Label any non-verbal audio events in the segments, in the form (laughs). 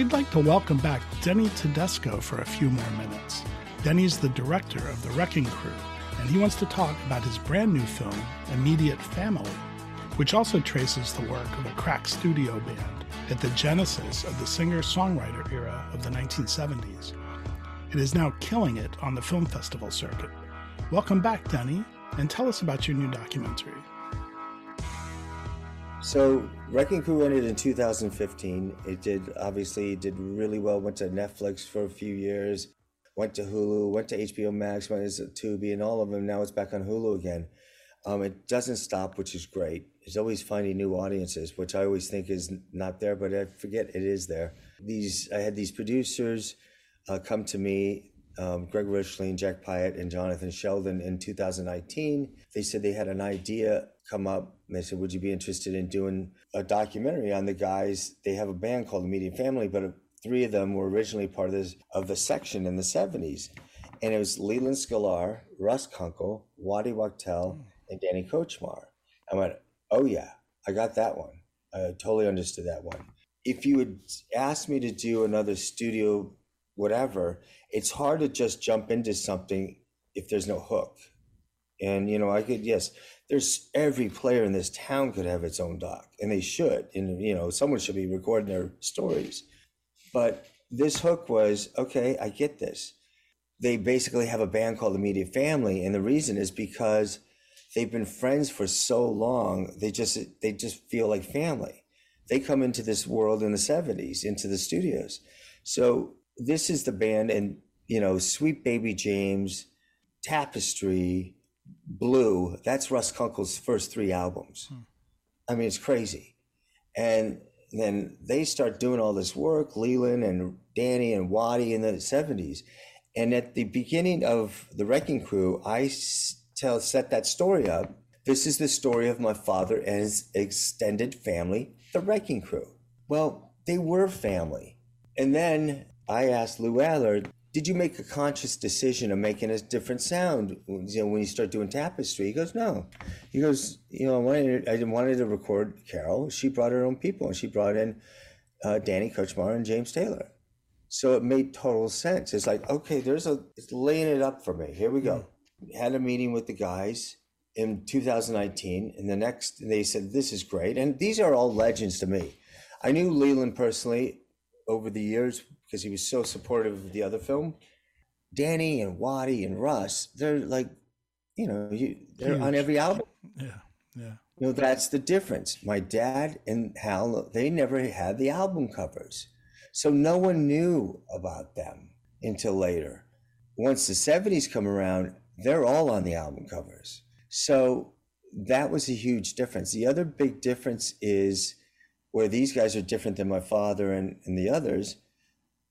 We'd like to welcome back Denny Tedesco for a few more minutes. Denny's the director of The Wrecking Crew, and he wants to talk about his brand new film, Immediate Family, which also traces the work of a crack studio band at the genesis of the singer songwriter era of the 1970s. It is now killing it on the film festival circuit. Welcome back, Denny, and tell us about your new documentary. So, Wrecking Crew ended in 2015. It did obviously did really well. Went to Netflix for a few years, went to Hulu, went to HBO Max, went to Tubi, and all of them. Now it's back on Hulu again. Um, it doesn't stop, which is great. It's always finding new audiences, which I always think is not there, but I forget it is there. These I had these producers uh, come to me, um, Greg Richling, Jack Pyatt, and Jonathan Sheldon in 2019. They said they had an idea come up and they said, Would you be interested in doing a documentary on the guys? They have a band called the Immediate Family, but three of them were originally part of this of the section in the 70s. And it was Leland Sklar, Russ Kunkel, Waddy Wachtel, and Danny Kortchmar. I went, Oh yeah, I got that one. I totally understood that one. If you would ask me to do another studio, whatever, it's hard to just jump into something if there's no hook. And you know, I could yes, there's every player in this town could have its own doc, and they should. And you know, someone should be recording their stories. But this hook was okay. I get this. They basically have a band called the Media Family, and the reason is because they've been friends for so long. They just they just feel like family. They come into this world in the '70s, into the studios. So this is the band, and you know, Sweet Baby James, Tapestry, Blue, that's Russ Kunkel's first three albums. Hmm. I mean, it's crazy. And then they start doing all this work, Leland and Danny and Waddy in the 70s. And at the beginning of The Wrecking Crew, I tell, set that story up. This is the story of my father and his extended family, The Wrecking Crew. Well, they were family. And then I asked Lou Adler, did you make a conscious decision of making a different sound you know when you start doing tapestry? He goes no. He goes you know i wanted i wanted to record carol. She brought her own people and she brought in uh, danny Kortchmar and james taylor. So it made total sense. It's like okay there's a it's laying it up for me. Here we go. Mm. had a meeting with the guys in 2019 and the next they said this is great. And these are all legends to me. I knew leland personally over the years because he was so supportive of the other film. Danny and Waddy and Russ, they're like, you know, you, they're Huge. on every album. Yeah, yeah. You know, that's the difference. My dad and Hal, they never had the album covers. So no one knew about them until later. Once the 70s come around, they're all on the album covers. So that was a huge difference. The other big difference is where these guys are different than my father and, and the others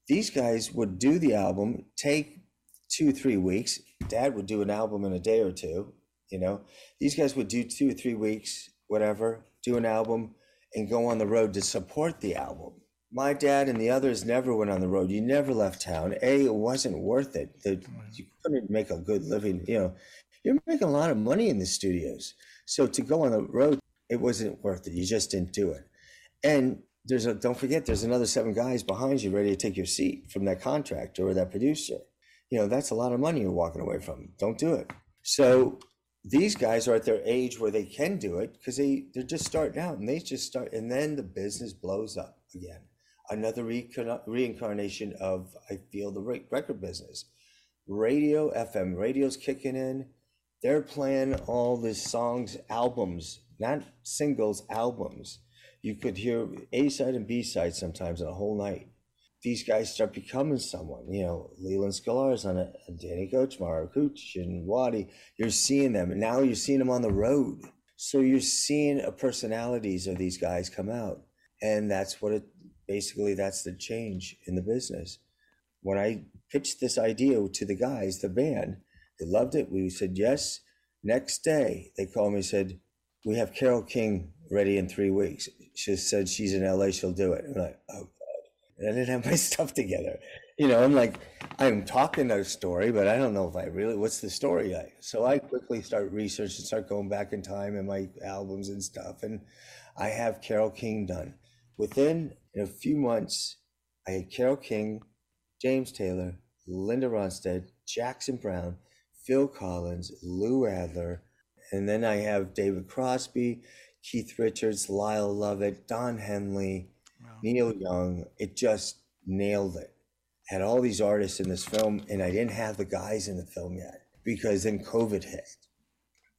these guys would do the album, take two, three weeks. Dad would do an album in a day or two. You know, these guys would do two or three weeks, whatever, do an album and go on the road to support the album. My dad and the others never went on the road. You never left town. A, it wasn't worth it. The, you couldn't make a good living. You know, you're making a lot of money in the studios. So to go on the road, it wasn't worth it. You just didn't do it. And there's a don't forget there's another seven guys behind you ready to take your seat from that contractor or that producer. You know that's a lot of money you're walking away from. Don't do it. So these guys are at their age where they can do it because they they're just starting out and they just start and then the business blows up again. Another reincarnation of i feel the record business. Radio fm radio's kicking in. They're playing all the songs albums not singles albums you could hear A side and B side sometimes in a whole night. These guys start becoming someone, you know, Leland Sklar's on it, Danny Kortchmar, Kootch, and Waddy. You're seeing them, and now you're seeing them on the road. So you're seeing a personalities of these guys come out, and that's what it basically. That's the change in the business. When I pitched this idea to the guys, the band, they loved it. We said yes. Next day, they called me and said, "We have Carole King ready in three weeks." she said she's in LA, she'll do it. I'm like, oh God. And I didn't have my (laughs) stuff together. You know, I'm like, I'm talking a story, but I don't know if I really, what's the story like? So I quickly start researching, start going back in time and my albums and stuff. And I have Carole King done. Within a few months, I had Carole King, James Taylor, Linda Ronstadt, Jackson Browne, Phil Collins, Lou Adler, and then I have David Crosby, Keith Richards, Lyle Lovett, Don Henley, wow. Neil Young. It just nailed it. Had all these artists in this film, and I didn't have the guys in the film yet because then COVID hit.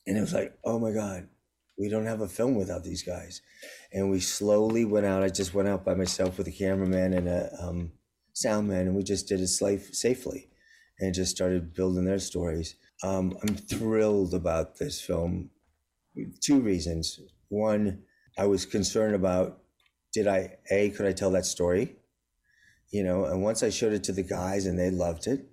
And it was like, oh my God, we don't have a film without these guys. And we slowly went out. I just went out by myself with a cameraman and a um, sound man, and we just did it safe, safely and just started building their stories. Um, I'm thrilled about this film. Two reasons. One, I was concerned about did I, A, could I tell that story? You know, and once I showed it to the guys and they loved it,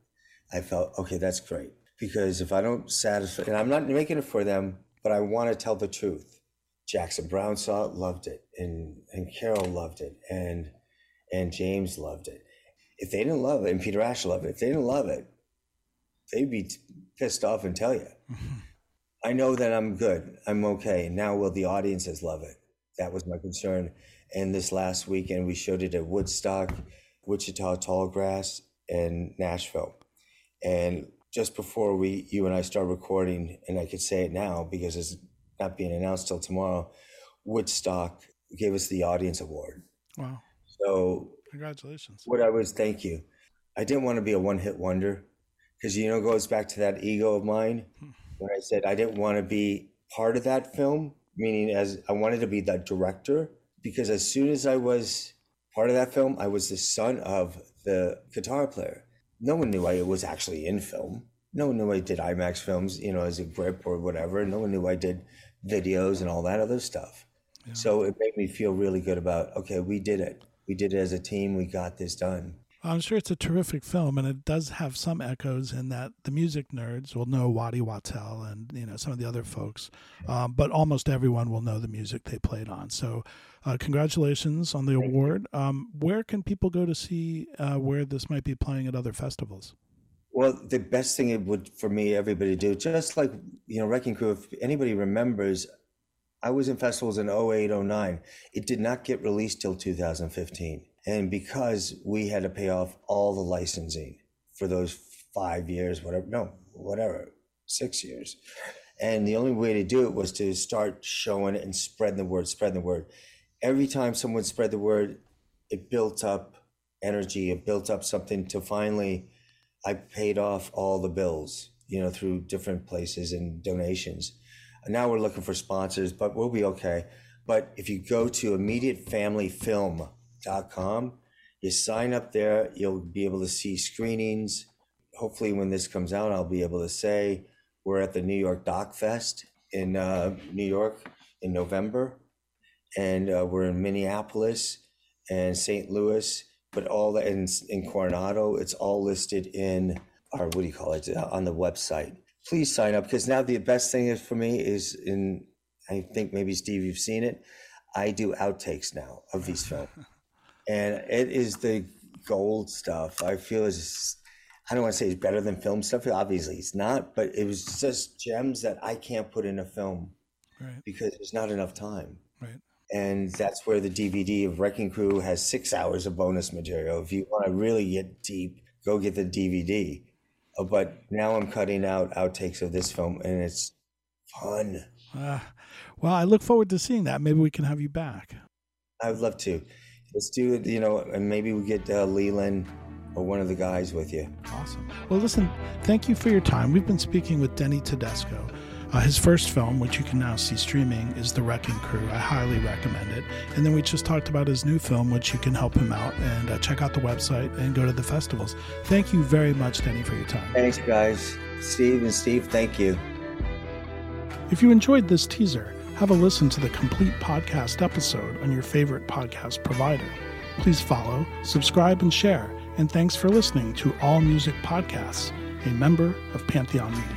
I felt, okay, that's great. Because if I don't satisfy, and I'm not making it for them, but I want to tell the truth. Jackson Browne saw it, loved it, and and Carol loved it, and and James loved it if they didn't love it, and Peter Asher loved it, if they didn't love it, they'd be pissed off and tell you. (laughs) Mm-hmm. I know that I'm good. I'm okay. Now, will the audiences love it? That was my concern. And this last weekend, we showed it at Woodstock, Wichita Tallgrass, and Nashville. And just before we, you and I start recording, and I could say it now because it's not being announced till tomorrow, Woodstock gave us the audience award. Wow. So Congratulations. What I was, thank you. I didn't want to be a one hit wonder because, you know, it goes back to that ego of mine hmm. When I said I didn't want to be part of that film, meaning as I wanted to be the director. Because as soon as I was part of that film, I was the son of the guitar player. No one knew I was actually in film. No one knew I did IMAX films, you know, as a grip or whatever. No one knew I did videos and all that other stuff. Yeah. So it made me feel really good about, okay, we did it we did it as a team. We got this done. I'm sure it's a terrific film, and it does have some echoes in that the music nerds will know Waddy Wachtel and you know some of the other folks, um, but almost everyone will know the music they played on. So, uh, congratulations on the award. Um, where can people go to see uh, where this might be playing at other festivals? Well, the best thing it would for me, everybody do, just like you know, Wrecking Crew. If anybody remembers, I was in festivals in 08, 09. It did not get released till 2015. And because we had to pay off all the licensing for those five years, whatever, no, whatever, six years. And the only way to do it was to start showing it and spreading the word, spreading the word. Every time someone spread the word, it built up energy, it built up something to finally, I paid off all the bills, you know, through different places and donations now we're looking for sponsors, but we'll be okay. But if you go to immediatefamilyfilm.com, you sign up there, you'll be able to see screenings. Hopefully, when this comes out, I'll be able to say we're at the New York Doc Fest in uh, New York in November, and uh, we're in Minneapolis and St. Louis, but all in, in Coronado, it's all listed in our what do you call it on the website please sign up because now the best thing is for me is in I think maybe Steve you've seen it. I do outtakes now of these films, (laughs) and it is the gold stuff. I feel is I don't want to say it's better than film stuff. Obviously, it's not, but it was just gems that I can't put in a film right. because there's not enough time. Right. And that's where the DVD of Wrecking Crew has six hours of bonus material. If you want to really get deep, go get the DVD uh, but now I'm cutting out outtakes of this film, and it's fun. Uh, well, I look forward to seeing that. Maybe we can have you back. I'd love to. Let's do it. You know, and maybe we get uh, Leland or one of the guys with you. Awesome. Well, listen. Thank you for your time. We've been speaking with Denny Tedesco. Uh, his first film, which you can now see streaming, is The Wrecking Crew. I highly recommend it. And then we just talked about his new film, which you can help him out and uh, check out the website and go to the festivals. Thank you very much, Denny, for your time. Thanks, guys. Steve and Steve, thank you. If you enjoyed this teaser, have a listen to the complete podcast episode on your favorite podcast provider. Please follow, subscribe, and share. And thanks for listening to All Music Podcasts, a member of Pantheon Media.